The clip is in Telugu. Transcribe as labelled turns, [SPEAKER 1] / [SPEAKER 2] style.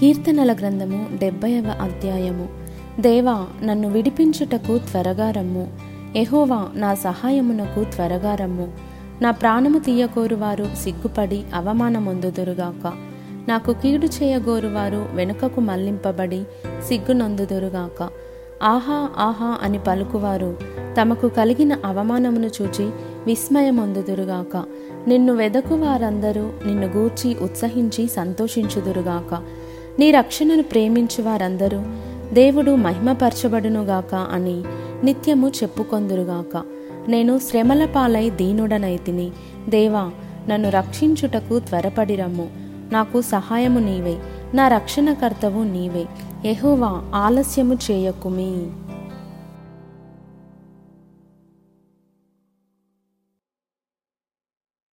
[SPEAKER 1] కీర్తనల గ్రంథము డెబ్బైవ అధ్యాయము. దేవా నన్ను విడిపించుటకు త్వరగా రమ్ము. ఎహోవా నా సహాయమునకు త్వరగా రమ్ము. నా ప్రాణము తీయకోరువారు సిగ్గుపడి అవమానమొందుదురుగాక. నాకు కీడు చేయగోరువారు వెనుకకు మళ్ళింపబడి సిగ్గునందుదురుగాక. ఆహా ఆహా అని పలుకువారు తమకు కలిగిన అవమానమును చూచి విస్మయమొందుదురుగాక. నిన్ను వెదకు వారందరూ నిన్ను గూర్చి ఉత్సహించి సంతోషించుదురుగాక. నీ రక్షణను ప్రేమించు వారందరూ దేవుడు మహిమపరచబడునుగాక అని నిత్యము చెప్పుకొందురుగాక. నేను శ్రమల పాలై దీనుడనైతిని దేవా నన్ను రక్షించుటకు త్వరపడి రమ్ము నాకు సహాయము నీవే నా రక్షణకర్తవు నీవే. ఎహోవా ఆలస్యము చేయకుమి.